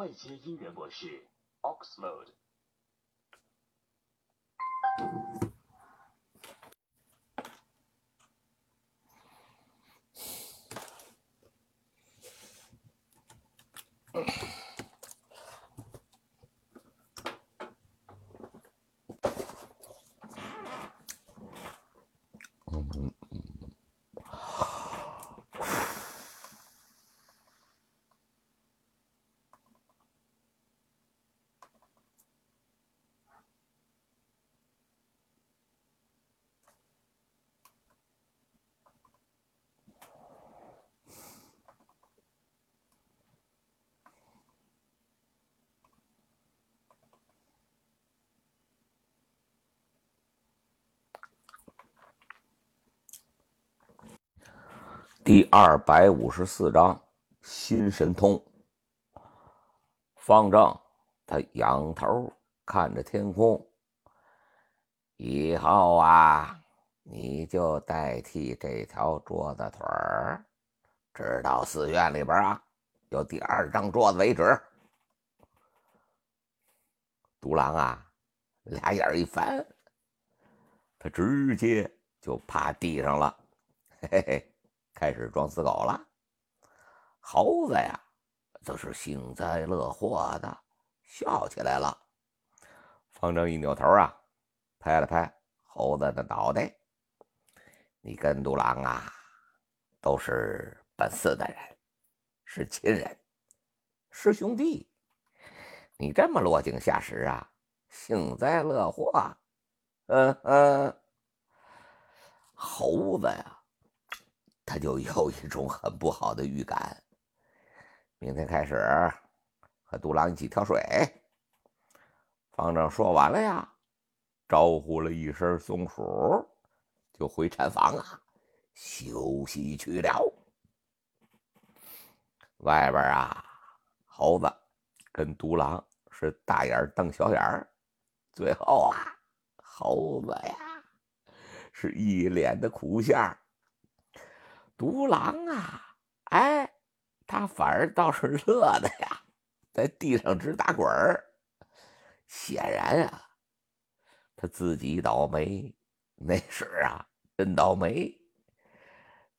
外接音源模式 Oxmode。第二百五十四章心神通。方正他仰头看着天空，以后啊，你就代替这条桌子腿儿，直到寺院里边啊有第二张桌子为止。独狼啊，俩眼一翻，他直接就趴地上了，嘿嘿。开始装死狗了，猴子呀，则是幸灾乐祸的笑起来了。方正一扭头啊，拍了拍猴子的脑袋：“你跟独狼啊，都是本寺的人，是亲人，是兄弟。你这么落井下石啊，幸灾乐祸？嗯嗯，猴子呀！”他就有一种很不好的预感。明天开始和独狼一起跳水。方丈说完了呀，招呼了一声松鼠，就回禅房啊休息去了。外边啊，猴子跟独狼是大眼瞪小眼儿，最后啊，猴子呀是一脸的苦相。独狼啊，哎，他反而倒是乐的呀，在地上直打滚儿。显然啊，他自己倒霉，那是啊，真倒霉。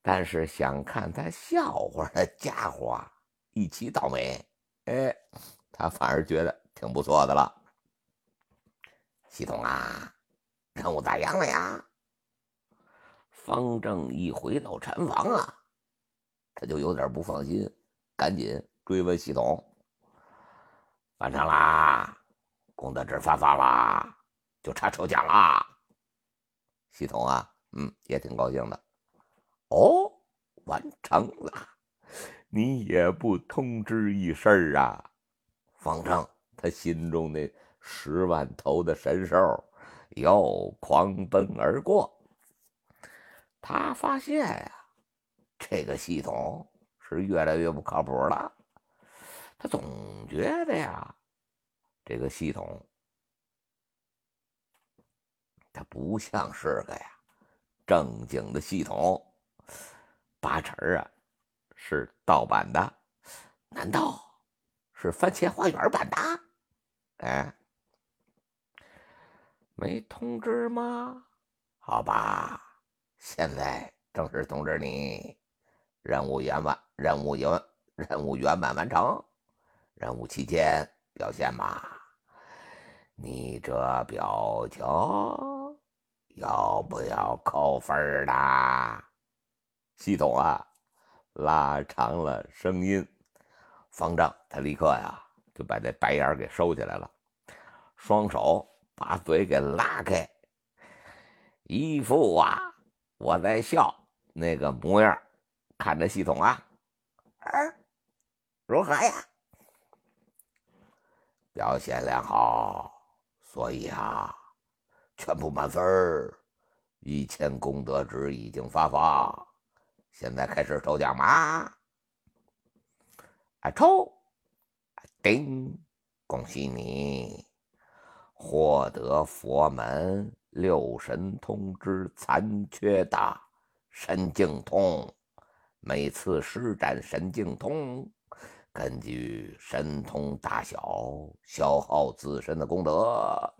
但是想看他笑话的家伙一起倒霉，哎，他反而觉得挺不错的了。系统啊，任务咋样了呀？方正一回到禅房啊，他就有点不放心，赶紧追问系统：“完成啦，功德值发放啦，就差抽奖啦。”系统啊，嗯，也挺高兴的。哦，完成了，你也不通知一声啊？方正他心中那十万头的神兽又狂奔而过。他发现呀，这个系统是越来越不靠谱了。他总觉得呀，这个系统它不像是个呀正经的系统，八成啊是盗版的。难道是番茄花园版的？哎，没通知吗？好吧。现在正式通知你，任务圆满，任务圆，任务圆满完成。任务期间表现嘛，你这表情要不要扣分的？系统啊，拉长了声音。方丈他立刻呀就把这白眼给收起来了，双手把嘴给拉开，一副啊。我在笑那个模样，看着系统啊，啊如何呀？表现良好，所以啊，全部满分一千功德值已经发放，现在开始抽奖吧？啊，抽！叮，恭喜你获得佛门。六神通之残缺的神境通，每次施展神境通，根据神通大小消耗自身的功德，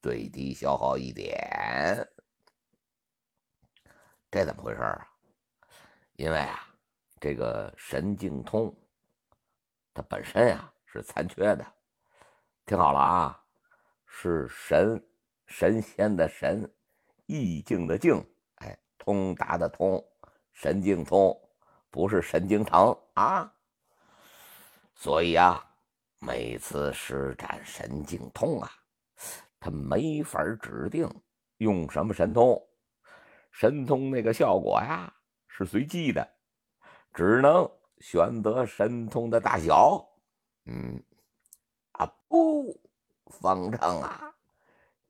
最低消耗一点。这怎么回事啊？因为啊，这个神境通，它本身呀是残缺的。听好了啊，是神神仙的神，意境的境，哎，通达的通，神境通，不是神经疼啊。所以啊，每次施展神境通啊，他没法指定用什么神通。神通那个效果呀是随机的，只能选择神通的大小。嗯，啊不，方丈啊，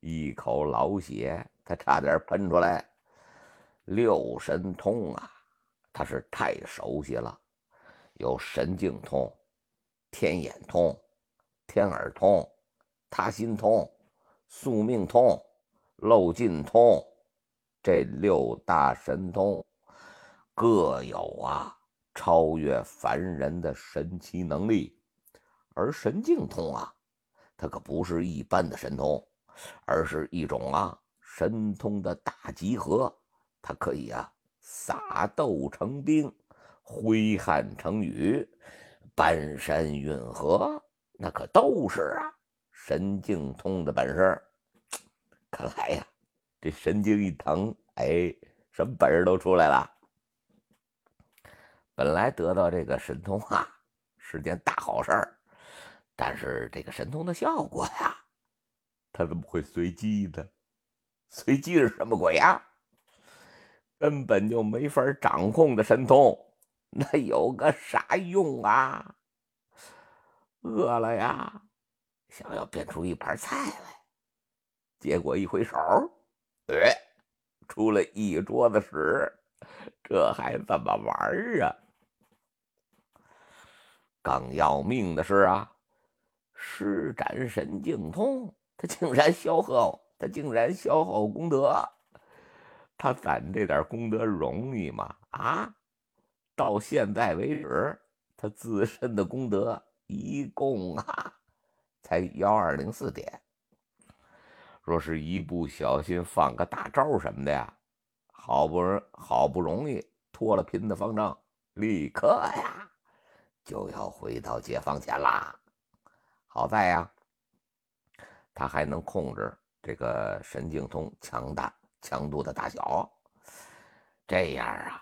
一口老血他差点喷出来。六神通啊，他是太熟悉了，有神境通、天眼通、天耳通、他心通、宿命通、漏尽通。这六大神通各有啊超越凡人的神奇能力，而神境通啊，它可不是一般的神通，而是一种啊神通的大集合。它可以啊撒豆成兵，挥汗成雨，搬山运河，那可都是啊神经通的本事。看来呀。这神经一疼，哎，什么本事都出来了。本来得到这个神通啊，是件大好事，但是这个神通的效果呀，他怎么会随机的？随机是什么鬼呀？根本就没法掌控的神通，那有个啥用啊？饿了呀，想要变出一盘菜来，结果一回手。哎，出了一桌子屎，这还怎么玩啊？更要命的是啊，施展神境通，他竟然消耗，他竟然消耗功德。他攒这点功德容易吗？啊，到现在为止，他自身的功德一共啊，才幺二零四点。若是一不小心放个大招什么的呀，好不容好不容易脱了贫的方丈，立刻呀就要回到解放前啦。好在呀，他还能控制这个神经通强大强度的大小，这样啊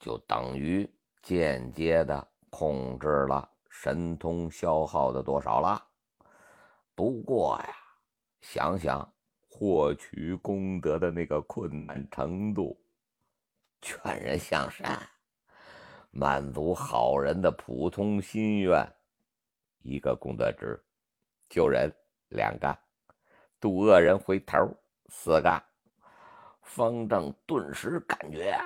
就等于间接的控制了神通消耗的多少了。不过呀，想想。获取功德的那个困难程度，劝人向善，满足好人的普通心愿，一个功德值；救人两个，渡恶人回头四个。方正顿时感觉，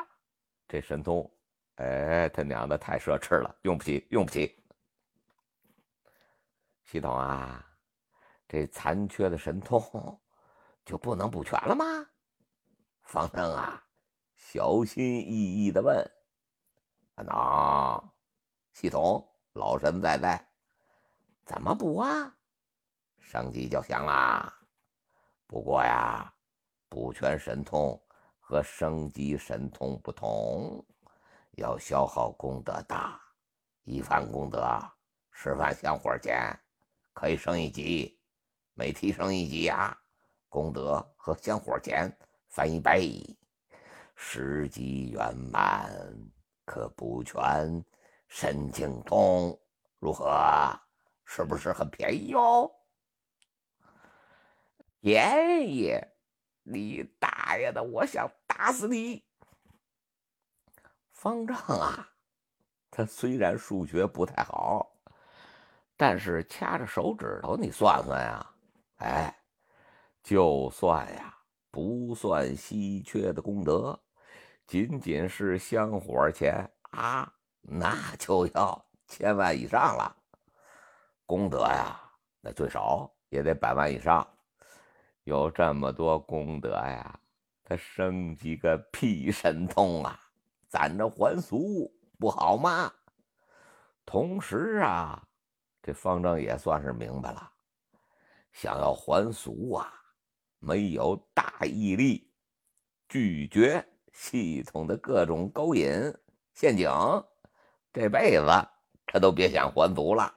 这神通，哎，他娘的太奢侈了，用不起，用不起。系统啊，这残缺的神通。就不能补全了吗？方正啊，小心翼翼的问：“能？系统老神在在，怎么补啊？”升级就行啦。不过呀，补全神通和升级神通不同，要消耗功德大。一番功德十番香火钱，可以升一级。每提升一级呀。功德和香火钱翻一倍，十级圆满可补全神经通，如何？是不是很便宜哟？爷爷？你大爷的！我想打死你！方丈啊，他虽然数学不太好，但是掐着手指头你算算呀，哎。就算呀，不算稀缺的功德，仅仅是香火钱啊，那就要千万以上了。功德呀，那最少也得百万以上。有这么多功德呀，他升级个屁神通啊，攒着还俗不好吗？同时啊，这方丈也算是明白了，想要还俗啊，没有大毅力，拒绝系统的各种勾引陷阱，这辈子他都别想还俗了。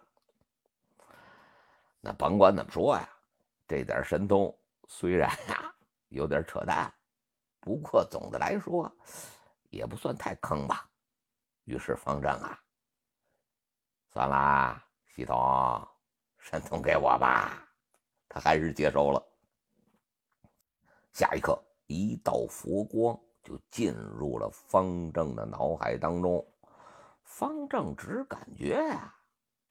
那甭管怎么说呀，这点神通虽然呀有点扯淡，不过总的来说也不算太坑吧。于是方正啊，算啦，系统神通给我吧，他还是接受了。下一刻，一道佛光就进入了方正的脑海当中。方正只感觉啊，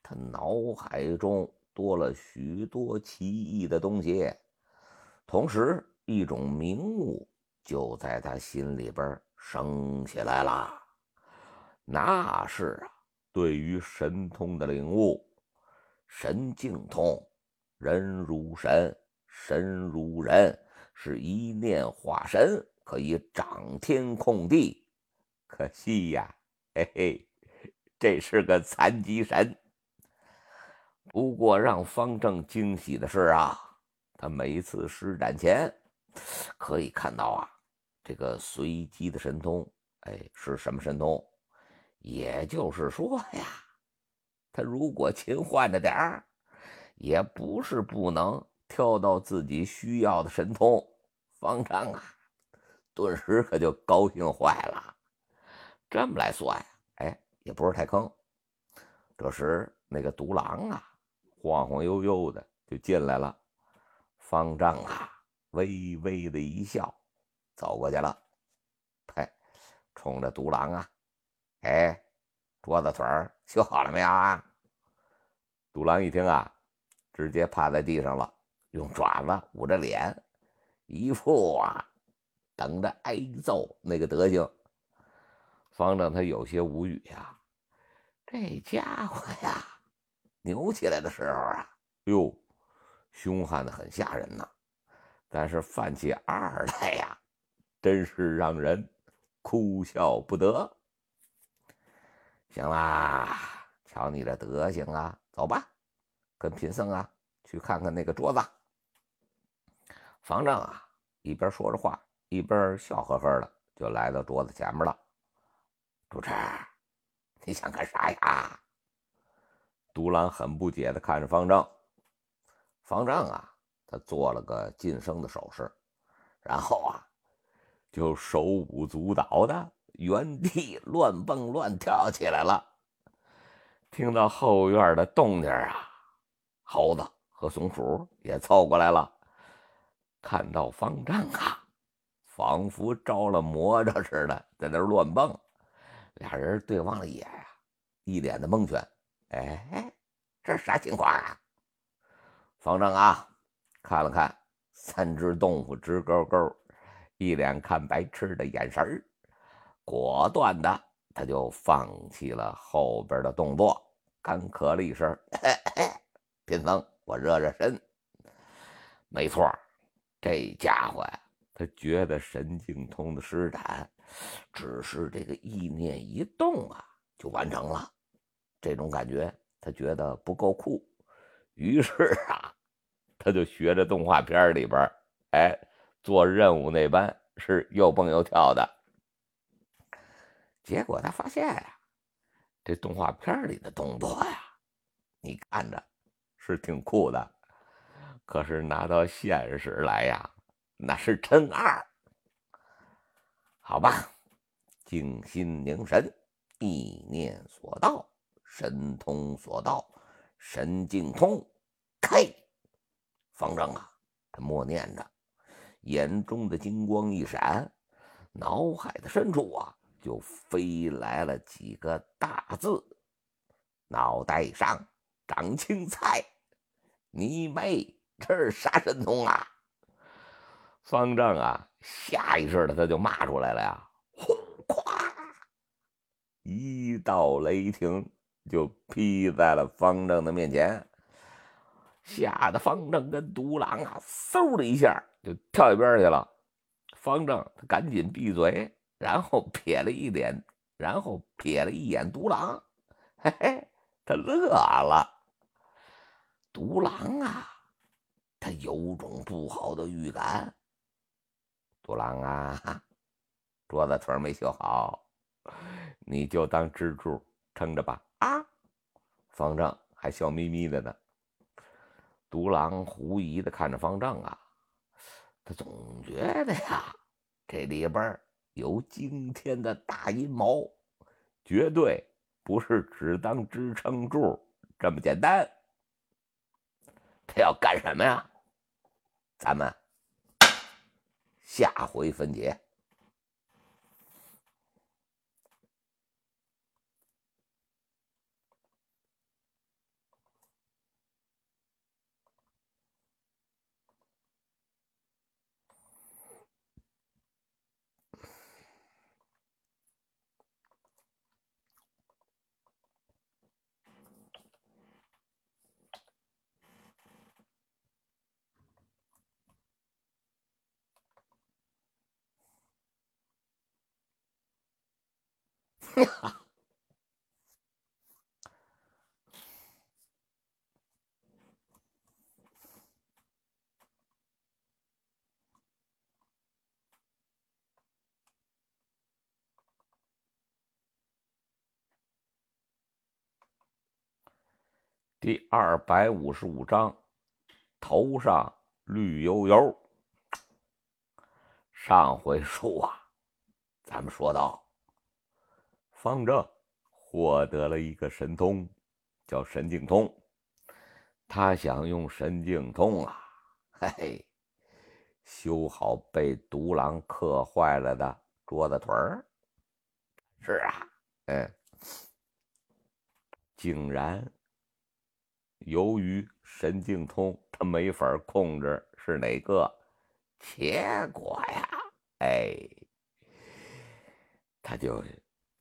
他脑海中多了许多奇异的东西，同时一种明悟就在他心里边升起来了。那是啊，对于神通的领悟，神境通，人如神，神如人，是一念化神，可以掌天控地。可惜呀，嘿嘿，这是个残疾神。不过让方正惊喜的是啊，他每一次施展前可以看到啊，这个随机的神通，哎，是什么神通？也就是说呀，他如果勤换着点儿，也不是不能挑到自己需要的神通。方丈啊，顿时可就高兴坏了。这么来算，哎，也不是太坑。这时那个独狼啊，晃晃悠悠的就进来了。方丈啊，微微的一笑，走过去了，嘿，冲着独狼啊。哎，桌子腿儿修好了没有啊？独狼一听啊，直接趴在地上了，用爪子捂着脸，一副啊等着挨揍那个德行。方丈他有些无语呀，这家伙呀，扭起来的时候啊，哟，凶悍的很吓人呐。但是犯起二来呀，真是让人哭笑不得。行啦，瞧你这德行啊，走吧，跟贫僧啊去看看那个桌子。方丈啊，一边说着话，一边笑呵呵的就来到桌子前面了。主持，你想干啥呀？独狼很不解的看着方丈。方丈啊，他做了个晋升的手势，然后啊，就手舞足蹈的。原地乱蹦乱跳起来了。听到后院的动静啊，猴子和松鼠也凑过来了。看到方丈啊，仿佛着了魔着似的，在那乱蹦。俩人对望了一眼呀，一脸的蒙圈。哎，这是啥情况啊？方丈啊，看了看三只动物，直勾勾，一脸看白痴的眼神儿。果断的，他就放弃了后边的动作，干咳了一声：“贫僧，我热热身。”没错，这家伙呀，他觉得神经通的施展，只是这个意念一动啊，就完成了。这种感觉，他觉得不够酷，于是啊，他就学着动画片里边，哎，做任务那般，是又蹦又跳的。结果他发现呀，这动画片里的动作呀，你看着是挺酷的，可是拿到现实来呀，那是真二。好吧，静心凝神，意念所到，神通所到，神境通开。方丈啊，他默念着，眼中的金光一闪，脑海的深处啊。就飞来了几个大字：“脑袋上长青菜。”你妹，这是啥神通啊？方丈啊，下意识的他就骂出来了呀！轰！咵，一道雷霆就劈在了方正的面前，吓得方正跟独狼啊，嗖的一下就跳一边去了。方正他赶紧闭嘴。然后瞥了一脸，然后瞥了一眼独狼，嘿嘿，他乐了。独狼啊，他有种不好的预感。独狼啊，桌子腿没修好，你就当支柱撑着吧。方丈还笑眯眯的呢。独狼狐疑的看着方丈啊，他总觉得呀，这里边有惊天的大阴谋，绝对不是只当支撑柱这么简单。他要干什么呀？咱们下回分解。第二百五十五章，头上绿油油。上回书啊，咱们说到，方正获得了一个神通，叫神境通。他想用神境通啊，嘿嘿，修好被独狼磕坏了的桌子腿儿。是啊，嗯，竟然。由于神经通，他没法控制是哪个，结果呀，哎，他就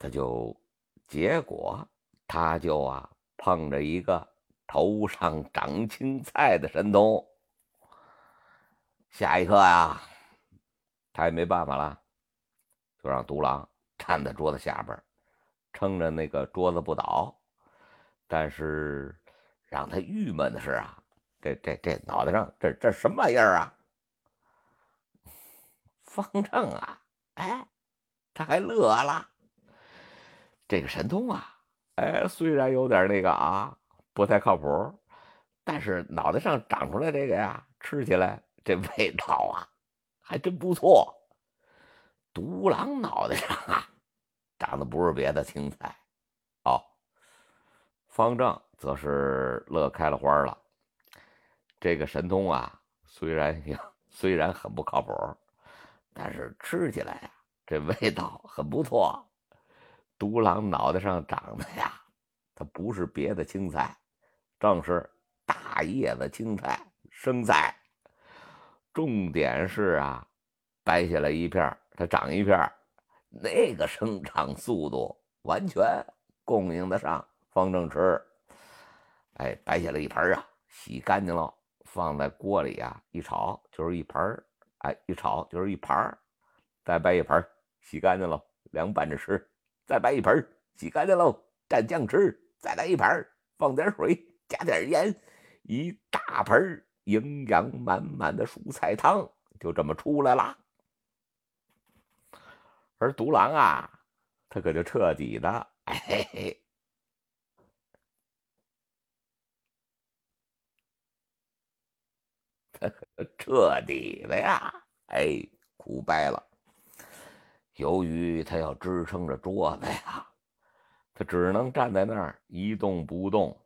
他就结果他就啊碰着一个头上长青菜的神童，下一刻呀，他也没办法了，就让独狼站在桌子下边，撑着那个桌子不倒，但是。让他郁闷的是啊，这这这脑袋上这这什么玩意儿啊？方正啊，哎，他还乐了。这个神通啊，哎，虽然有点那个啊，不太靠谱，但是脑袋上长出来这个呀，吃起来这味道啊，还真不错。独狼脑袋上啊，长的不是别的青菜，哦，方正。则是乐开了花了。这个神通啊，虽然虽然很不靠谱，但是吃起来呀，这味道很不错。独狼脑袋上长的呀，它不是别的青菜，正是大叶子青菜生菜。重点是啊，掰下来一片，它长一片，那个生长速度完全供应得上方正吃。哎，掰下来一盆啊，洗干净了，放在锅里啊，一炒就是一盆哎，一炒就是一盘再掰一盆洗干净了，凉拌着吃；再掰一盆洗干净喽，蘸酱吃；再来一盘放点水，加点盐，一大盆营养满满的蔬菜汤就这么出来了。而独狼啊，他可就彻底的，嘿嘿。彻底的呀，哎，苦掰了。由于他要支撑着桌子呀，他只能站在那儿一动不动，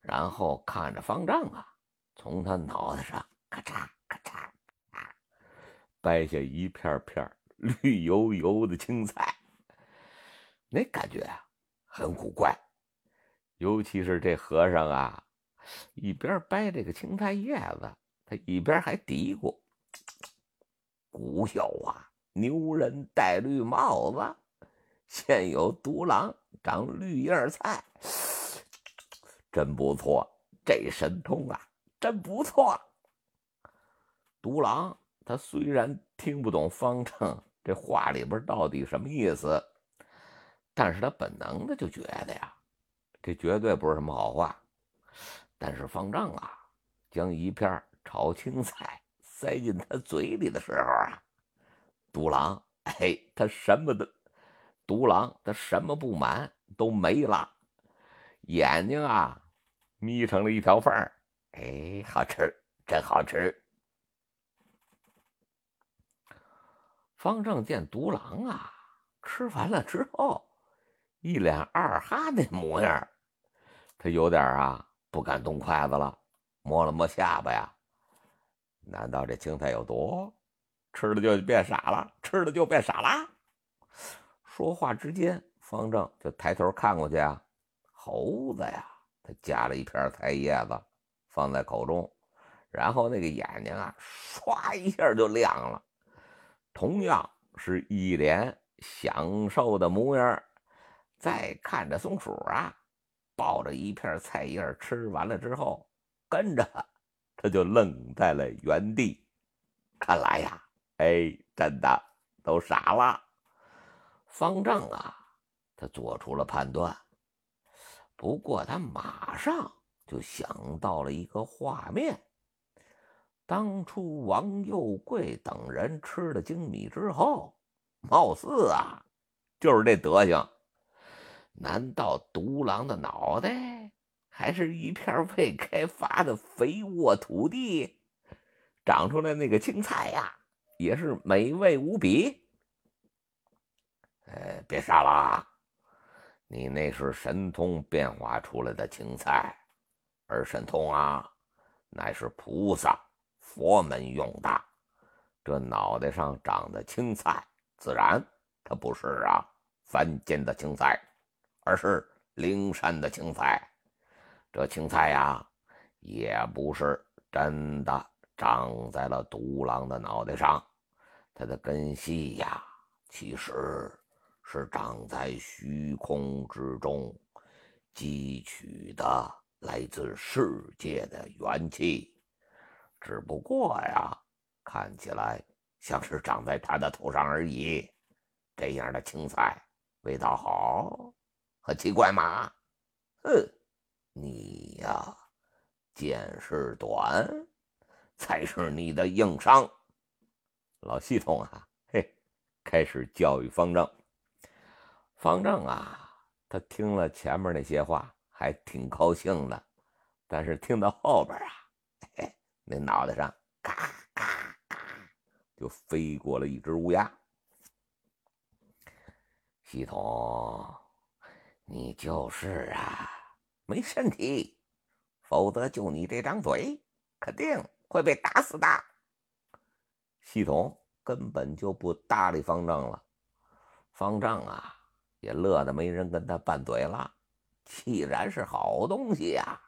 然后看着方丈啊，从他脑袋上咔嚓咔嚓啊掰下一片片绿油油的青菜。那感觉啊，很古怪，尤其是这和尚啊，一边掰这个青菜叶子。他一边还嘀咕：“ 古有啊，牛人戴绿帽子，现有独狼长绿叶菜，真不错。这神通啊，真不错。”独狼他虽然听不懂方丈这话里边到底什么意思，但是他本能的就觉得呀，这绝对不是什么好话。但是方丈啊，将一片炒青菜塞进他嘴里的时候啊，独狼，哎，他什么的，独狼他什么不满都没了，眼睛啊眯成了一条缝儿，哎，好吃，真好吃。方正见独狼啊，吃完了之后，一脸二哈的模样，他有点啊不敢动筷子了，摸了摸下巴呀，难道这青菜有毒？吃了就变傻了？吃了就变傻了？说话之间，方正就抬头看过去啊，猴子呀，他夹了一片菜叶子放在口中，然后那个眼睛啊，唰一下就亮了。同样是一脸享受的模样，再看着松鼠啊，抱着一片菜叶吃完了之后，跟着他就愣在了原地。看来呀，哎，真的都傻了。方丈啊，他做出了判断，不过他马上就想到了一个画面。当初王佑贵等人吃了精米之后，貌似啊就是这德行。难道独狼的脑袋还是一片未开发的肥沃土地？长出来那个青菜呀，也是美味无比。哎，别傻了，你那是神通变化出来的青菜，而神通啊，乃是菩萨。佛门用的，这脑袋上长的青菜，自然它不是啊凡间的青菜，而是灵山的青菜。这青菜呀，也不是真的长在了独狼的脑袋上，它的根系呀，其实是长在虚空之中，汲取的来自世界的元气。只不过呀，看起来像是长在他的头上而已。这样的青菜味道好，很奇怪吗？哼，你呀，见识短，才是你的硬伤。老系统啊，嘿，开始教育方正。方正啊，他听了前面那些话，还挺高兴的，但是听到后边啊。那脑袋上咔咔咔就飞过了一只乌鸦。系统，你就是啊，没身体，否则就你这张嘴，肯定会被打死的。系统根本就不搭理方丈了，方丈啊也乐得没人跟他拌嘴了。既然是好东西呀。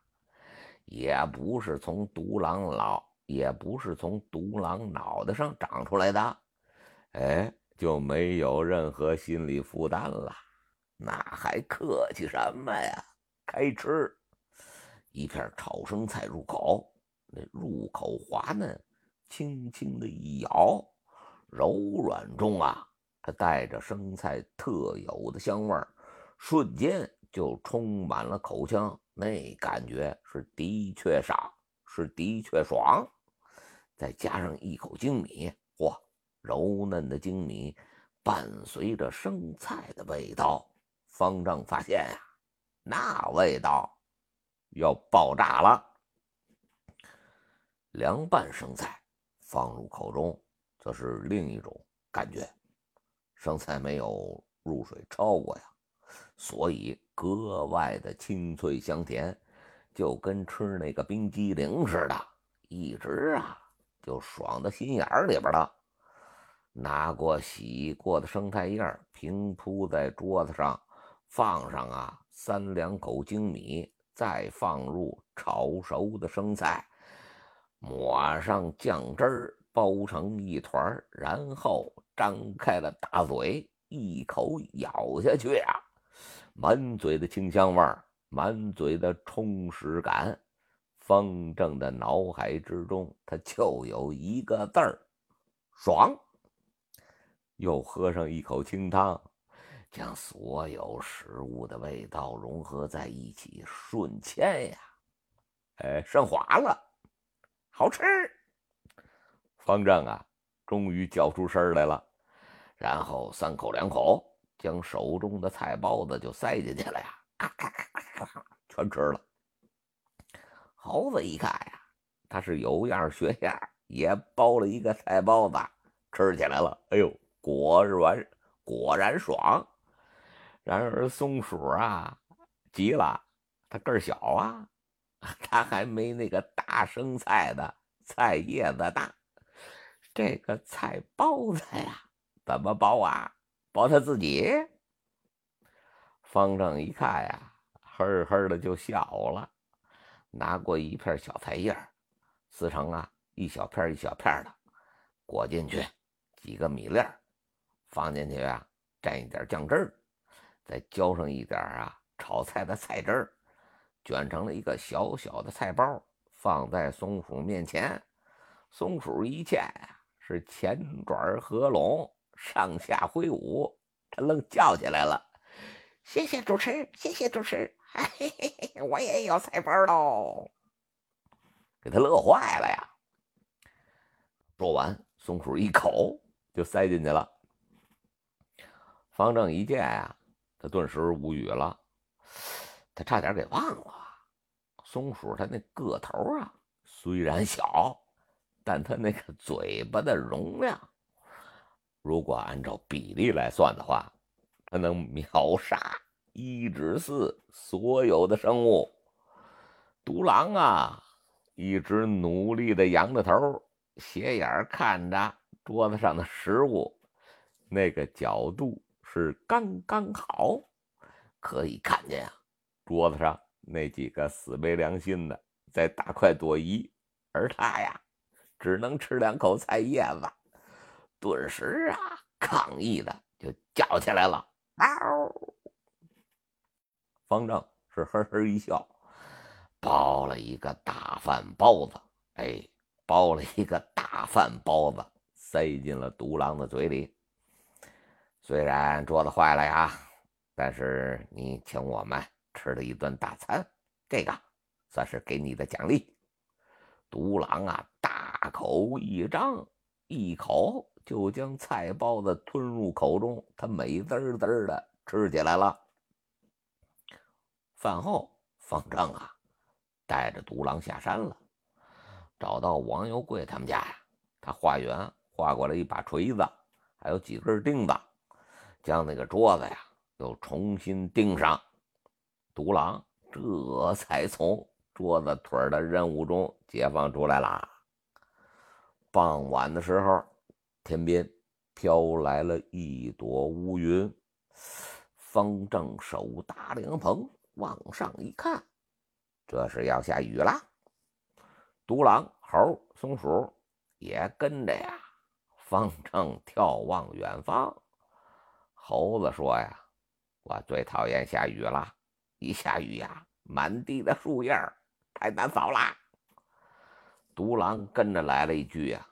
也不是从独狼脑，也不是从独狼脑袋上长出来的，哎，就没有任何心理负担了。那还客气什么呀？开吃！一片炒生菜入口，那入口滑嫩，轻轻的一咬，柔软中啊，它带着生菜特有的香味儿，瞬间就充满了口腔。那感觉是的确爽，是的确爽，再加上一口精米，嚯，柔嫩的精米伴随着生菜的味道，方丈发现呀，那味道要爆炸了。凉拌生菜放入口中，则是另一种感觉。生菜没有入水焯过呀，所以。格外的清脆香甜，就跟吃那个冰激凌似的，一直啊就爽到心眼里边了。拿过洗过的生菜叶，平铺在桌子上，放上啊三两口精米，再放入炒熟的生菜，抹上酱汁儿，包成一团，然后张开了大嘴，一口咬下去啊！满嘴的清香味儿，满嘴的充实感，方正的脑海之中，他就有一个字儿：爽。又喝上一口清汤，将所有食物的味道融合在一起，瞬间呀，哎，升华了，好吃。方丈啊，终于叫出声来了，然后三口两口将手中的菜包子就塞进去了呀，咔咔咔咔咔，全吃了。猴子一看呀，他是有样学样，也包了一个菜包子，吃起来了。哎呦，果然果然爽。然而松鼠啊，急了，它个儿小啊，它还没那个大生菜的菜叶子大。这个菜包子呀，怎么包啊？包他自己？方正一看呀，呵呵的就笑了，拿过一片小菜叶，撕成啊一小片一小片的，裹进去几个米粒儿，放进去啊，蘸一点酱汁儿。再浇上一点啊炒菜的菜汁儿，卷成了一个小小的菜包，放在松鼠面前。松鼠一见，是前爪合拢，上下挥舞，他愣叫起来了：“谢谢主持，谢谢主持！嘿嘿嘿，我也有菜包喽！”给他乐坏了呀！说完，松鼠一口就塞进去了。方正一见啊。他顿时无语了，他差点给忘了。松鼠它那个头啊，虽然小，但它那个嘴巴的容量，如果按照比例来算的话，它能秒杀一指四所有的生物。独狼啊，一直努力的仰着头，斜眼看着桌子上的食物，那个角度。是刚刚好，可以看见啊，桌子上那几个死没良心的在大快朵颐，而他呀，只能吃两口菜叶子，顿时啊，抗议的就叫起来了。嗷！方正是呵呵一笑，包了一个大饭包子，哎，包了一个大饭包子，塞进了独狼的嘴里。虽然桌子坏了呀，但是你请我们吃了一顿大餐，这个算是给你的奖励。独狼啊，大口一张，一口就将菜包子吞入口中，他美滋滋的吃起来了。饭后，方正啊，带着独狼下山了，找到王油贵他们家呀，他化缘画过来一把锤子，还有几根钉子。将那个桌子呀又重新钉上，独狼这才从桌子腿的任务中解放出来了。傍晚的时候，天边飘来了一朵乌云，方正手搭凉棚往上一看，这是要下雨了。独狼、猴、松鼠也跟着呀，方正眺望远方。猴子说：“呀，我最讨厌下雨了，一下雨呀，满地的树叶太难扫啦。”独狼跟着来了一句：“呀，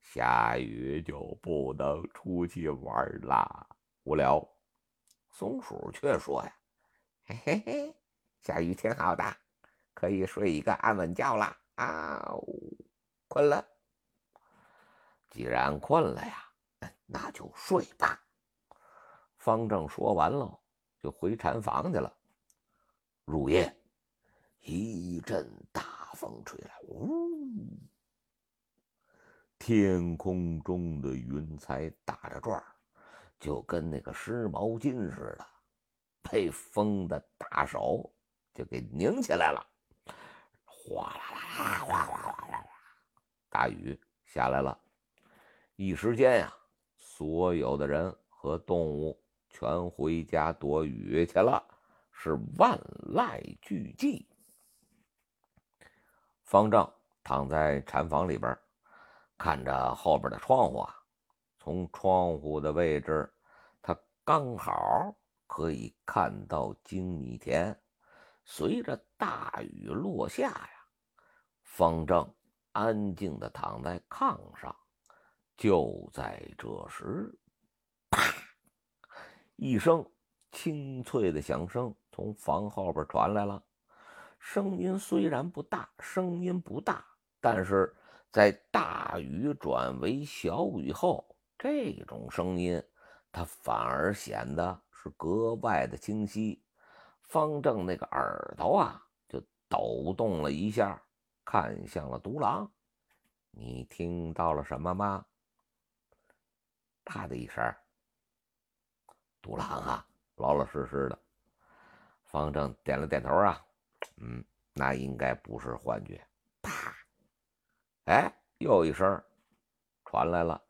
下雨就不能出去玩啦，无聊。”松鼠却说：“呀，嘿嘿嘿，下雨挺好的，可以睡一个安稳觉啦。啊，困了，既然困了呀，那就睡吧。”方正说完了，就回禅房去了。入夜，一阵大风吹来，呜，天空中的云彩打着转就跟那个湿毛巾似的，被风的大手就给拧起来了。哗啦啦，哗哗哗啦啦，大雨下来了。一时间呀，所有的人和动物。全回家躲雨去了，是万籁俱寂。方丈躺在禅房里边，看着后边的窗户啊，从窗户的位置，他刚好可以看到精米田。随着大雨落下呀，方丈安静的躺在炕上。就在这时，啪！一声清脆的响声从房后边传来了，声音虽然不大，声音不大，但是在大雨转为小雨后，这种声音它反而显得是格外的清晰。方正那个耳朵啊，就抖动了一下，看向了独狼。你听到了什么吗？啪的一声，独狼啊，老老实实的。方正点了点头啊，嗯，那应该不是幻觉。啪，哎，又一声传来了，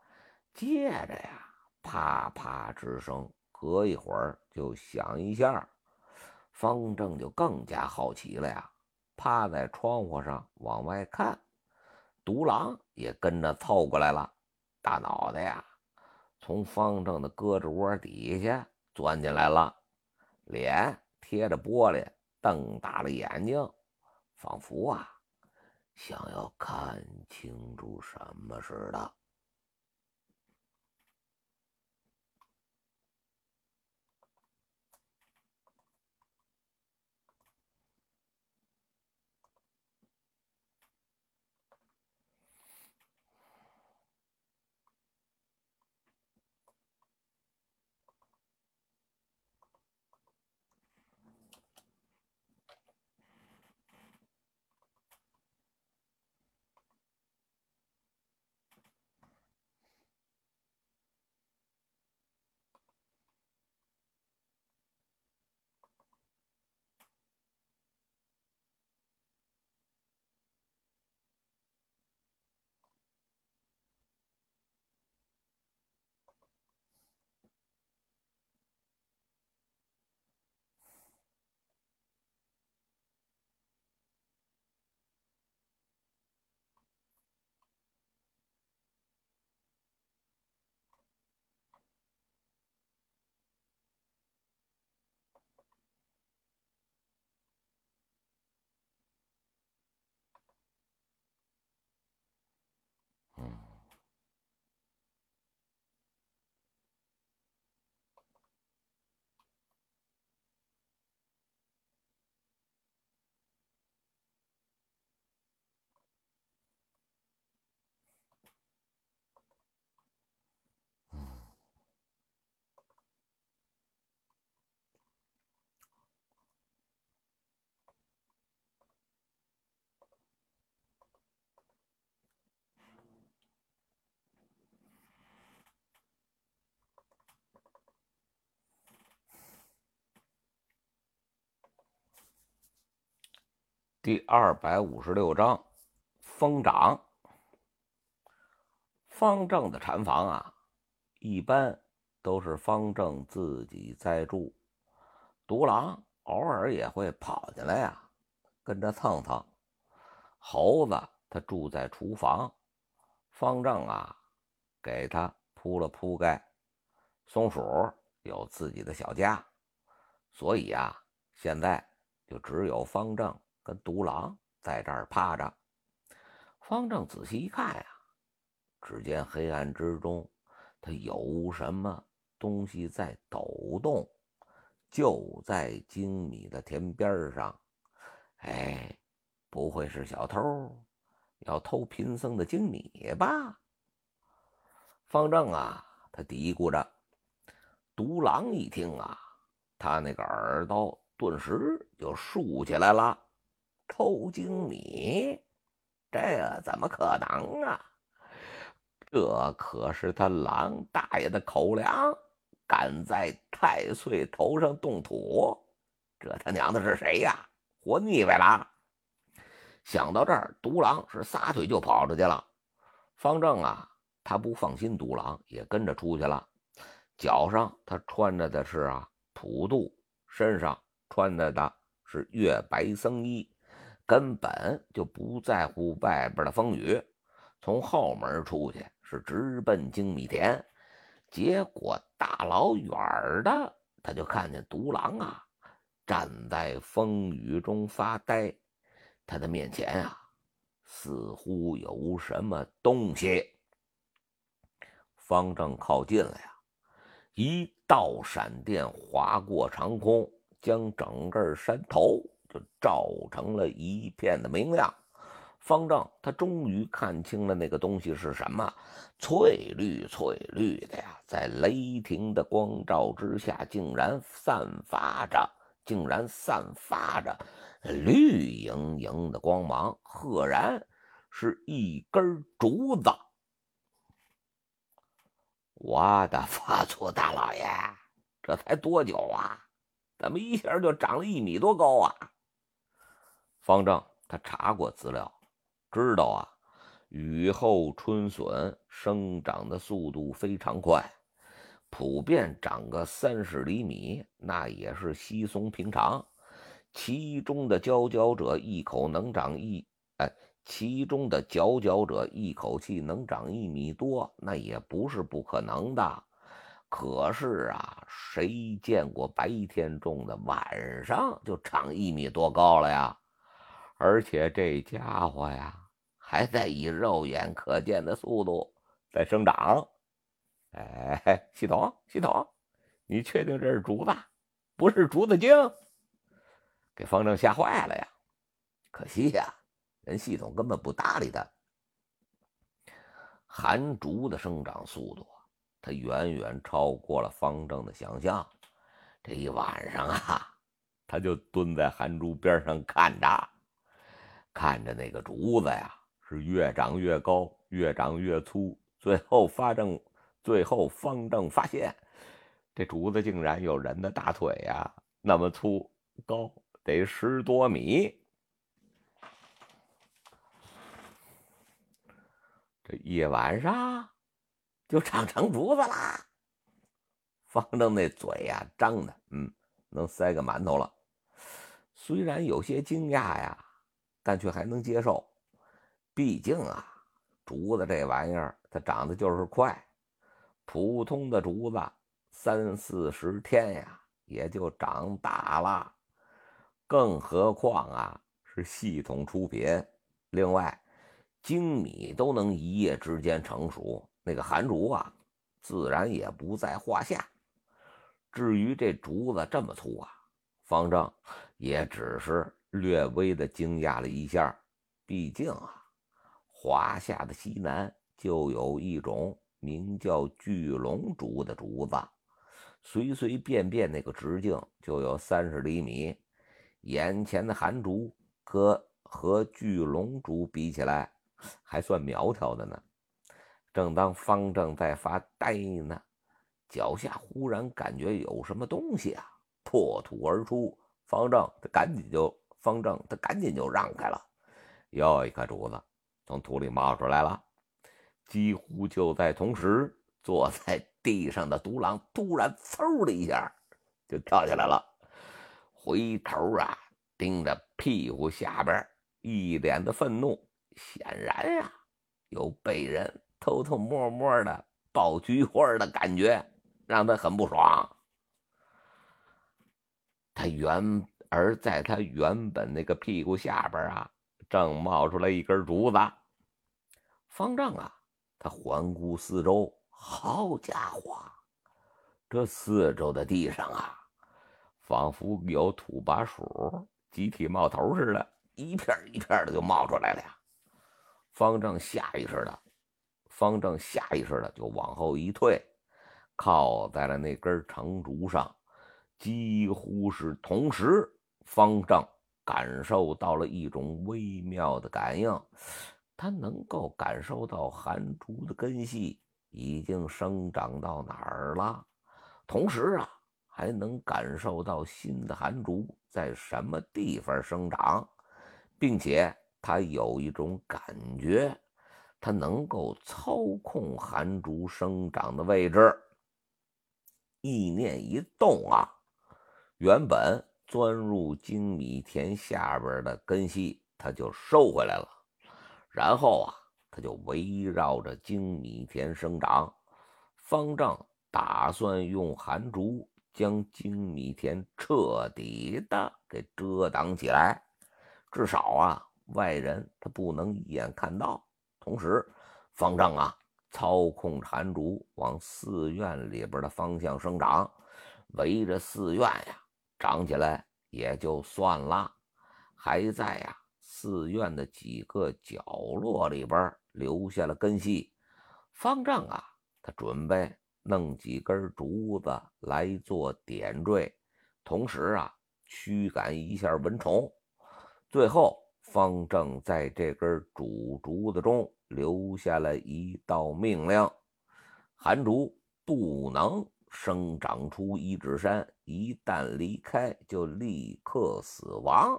接着呀，啪啪之声，隔一会儿就响一下。方正就更加好奇了呀，趴在窗户上往外看。独狼也跟着凑过来了，大脑袋呀，从方正的胳肢窝底下钻进来了，脸贴着玻璃，瞪大了眼睛，仿佛啊想要看清楚什么似的。第二百五十六章，疯长。方正的禅房啊，一般都是方正自己在住，独狼偶尔也会跑进来呀，跟着蹭蹭。猴子他住在厨房，方正啊给他铺了铺盖。松鼠有自己的小家，所以呀，现在就只有方正。跟独狼在这儿趴着，方正仔细一看呀，只见黑暗之中，他有什么东西在抖动，就在精米的田边上。哎，不会是小偷要偷贫僧的精米吧？方正啊，他嘀咕着。独狼一听啊，他那个耳朵顿时就竖起来了。偷精米，这怎么可能啊？这可是他狼大爷的口粮，敢在太岁头上动土，这他娘的是谁呀？活腻歪了！想到这儿，独狼是撒腿就跑出去了。方正啊，他不放心独狼，也跟着出去了。脚上他穿着的是啊普渡，身上穿着的是月白僧衣。根本就不在乎外边的风雨，从后门出去是直奔精米田，结果大老远的他就看见独狼啊站在风雨中发呆，他的面前啊似乎有什么东西。方正靠近了呀，一道闪电划过长空，将整个山头。就照成了一片的明亮。方丈他终于看清了那个东西是什么，翠绿翠绿的呀，在雷霆的光照之下，竟然散发着，竟然散发着绿莹莹的光芒，赫然是一根竹子。我的发祖大老爷，这才多久啊？怎么一下就长了一米多高啊？方丈他查过资料。知道啊，雨后春笋生长的速度非常快，普遍长个三十厘米，那也是稀松平常。其中的佼佼者一口能长一哎，其中的佼佼者一口气能长一米多，那也不是不可能的。可是啊，谁见过白天种的晚上就长一米多高了呀？而且这家伙呀。还在以肉眼可见的速度在生长。哎，系统，系统，你确定这是竹子，不是竹子精？给方正吓坏了呀！可惜呀，人系统根本不搭理他。寒竹的生长速度，它远远超过了方正的想象。这一晚上啊，他就蹲在寒竹边上看着，看着那个竹子呀。是越长越高，越长越粗，最后发正，最后方正发现，这竹子竟然有人的大腿呀，那么粗，高得十多米。这一晚上就长成竹子啦。方正那嘴呀张的，嗯，能塞个馒头了。虽然有些惊讶呀，但却还能接受。毕竟啊，竹子这玩意儿它长得就是快，普通的竹子三四十天呀也就长大了，更何况啊是系统出品。另外，精米都能一夜之间成熟，那个寒竹啊自然也不在话下。至于这竹子这么粗啊，方正也只是略微的惊讶了一下，毕竟啊。华夏的西南就有一种名叫巨龙竹的竹子，随随便便那个直径就有三十厘米。眼前的寒竹和和巨龙竹比起来，还算苗条的呢。正当方正在发呆呢，脚下忽然感觉有什么东西啊破土而出，方正他赶紧就方正他赶紧就让开了，又一颗竹子。从土里冒出来了，几乎就在同时，坐在地上的独狼突然嗖的一下就跳起来了，回头啊盯着屁股下边，一脸的愤怒。显然呀，有被人偷偷摸摸的爆菊花的感觉，让他很不爽。他原而在他原本那个屁股下边啊。正冒出来一根竹子，方丈啊，他环顾四周，好家伙，这四周的地上啊，仿佛有土拨鼠集体冒头似的，一片一片的就冒出来了呀！方丈下意识的，方丈下意识的就往后一退，靠在了那根长竹上，几乎是同时，方丈。感受到了一种微妙的感应，他能够感受到寒竹的根系已经生长到哪儿了，同时啊，还能感受到新的寒竹在什么地方生长，并且他有一种感觉，他能够操控寒竹生长的位置。意念一动啊，原本。钻入精米田下边的根系，他就收回来了。然后啊，他就围绕着精米田生长。方丈打算用寒竹将精米田彻底的给遮挡起来，至少啊，外人他不能一眼看到。同时，方丈啊，操控寒竹往寺院里边的方向生长，围着寺院呀。长起来也就算了，还在呀寺院的几个角落里边留下了根系。方正啊，他准备弄几根竹子来做点缀，同时啊驱赶一下蚊虫。最后，方正在这根主竹子中留下了一道命令：寒竹不能。生长出一指山，一旦离开就立刻死亡。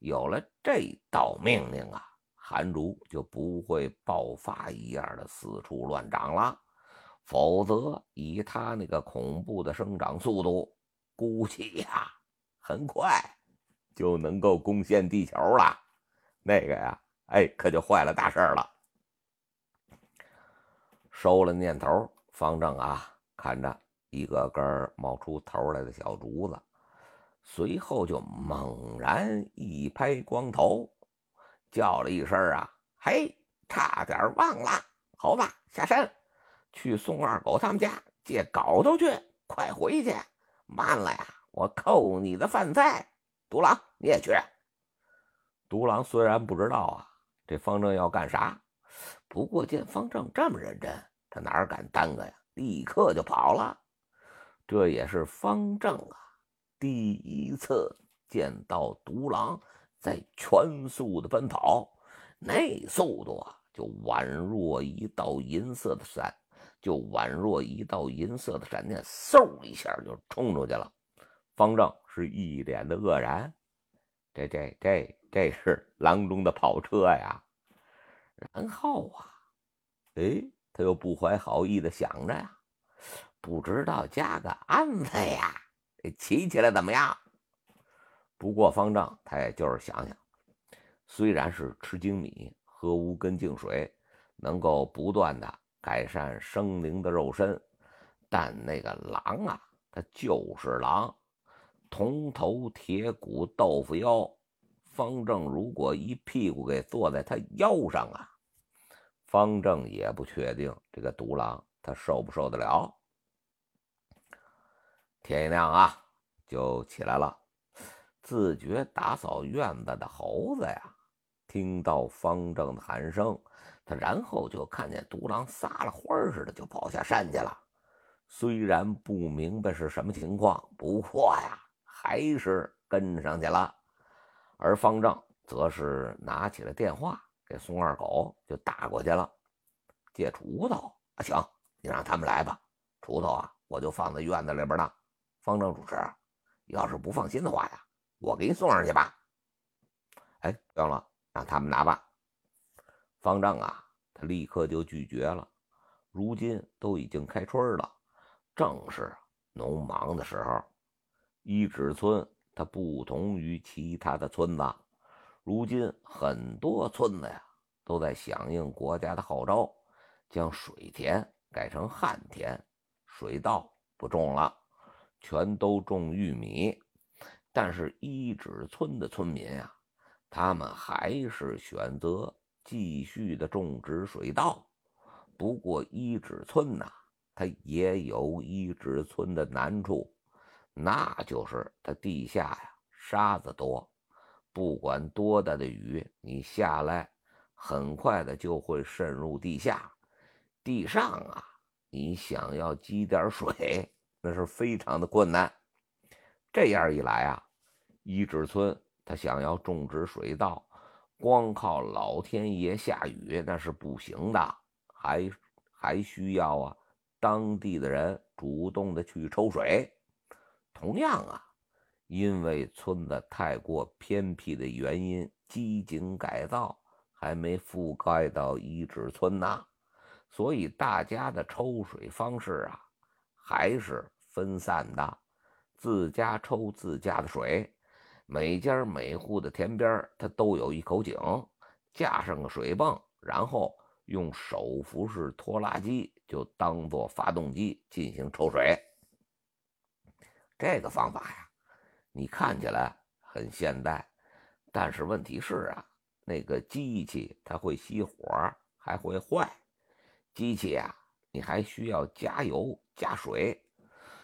有了这道命令啊，寒竹就不会爆发一样的四处乱长了。否则，以它那个恐怖的生长速度，估计呀，很快就能够攻陷地球了。那个呀，哎，可就坏了大事了。收了念头，方正啊，看着。一个个冒出头来的小竹子，随后就猛然一拍光头，叫了一声：“啊，嘿，差点忘了，猴子下山去宋二狗他们家借镐头去，快回去，慢了呀，我扣你的饭菜。”独狼你也去。独狼虽然不知道啊，这方正要干啥，不过见方正这么认真，他哪敢耽搁呀，立刻就跑了。这也是方正啊，第一次见到独狼在全速的奔跑，那速度啊，就宛若一道银色的闪，就宛若一道银色的闪电，嗖一下就冲出去了。方正是一脸的愕然，这这这这是郎中的跑车呀！然后啊，哎，他又不怀好意的想着呀。不知道加个鞍子呀，骑起来怎么样？不过方丈他也就是想想，虽然是吃精米、喝无根净水，能够不断的改善生灵的肉身，但那个狼啊，它就是狼，铜头铁骨豆腐腰。方正如果一屁股给坐在他腰上啊，方正也不确定这个独狼他受不受得了。天一亮啊，就起来了。自觉打扫院子的猴子呀，听到方正的喊声，他然后就看见独狼撒了欢似的就跑下山去了。虽然不明白是什么情况，不过呀，还是跟上去了。而方正则是拿起了电话，这宋二狗就打过去了，借锄头啊，行，你让他们来吧。锄头啊，我就放在院子里边呢。方正主持，要是不放心的话呀，我给你送上去吧。哎，不用了，让他们拿吧。方丈啊，他立刻就拒绝了。如今都已经开春了，正是农忙的时候。一指村它不同于其他的村子，如今很多村子呀都在响应国家的号召，将水田改成旱田，水稻不种了。全都种玉米，但是一指村的村民啊，他们还是选择继续的种植水稻。不过一指村呐，它也有一指村的难处，那就是它地下呀沙子多，不管多大的雨，你下来很快的就会渗入地下。地上啊，你想要积点水。那是非常的困难。这样一来啊，一指村他想要种植水稻，光靠老天爷下雨那是不行的，还还需要啊当地的人主动的去抽水。同样啊，因为村子太过偏僻的原因，机井改造还没覆盖到一指村呐，所以大家的抽水方式啊，还是。分散的，自家抽自家的水，每家每户的田边它都有一口井，架上个水泵，然后用手扶式拖拉机就当做发动机进行抽水。这个方法呀，你看起来很现代，但是问题是啊，那个机器它会熄火，还会坏。机器呀，你还需要加油加水。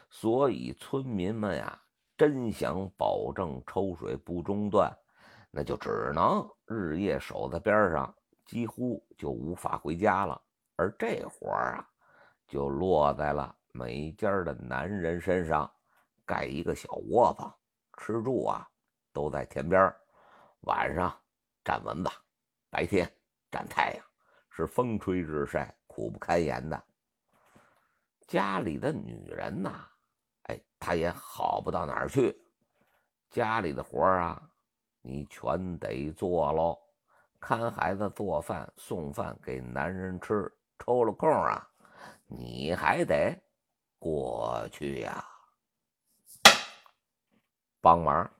所以村民们呀，真想保证抽水不中断，那就只能日夜守在边上，几乎就无法回家了。而这活啊，就落在了每家的男人身上，盖一个小窝房，吃住啊都在田边晚上站蚊子，白天站太阳，是风吹日晒，苦不堪言的。家里的女人呐，哎，她也好不到哪儿去。家里的活啊，你全得做喽，看孩子、做饭、送饭给男人吃。抽了空啊，你还得过去呀，帮忙。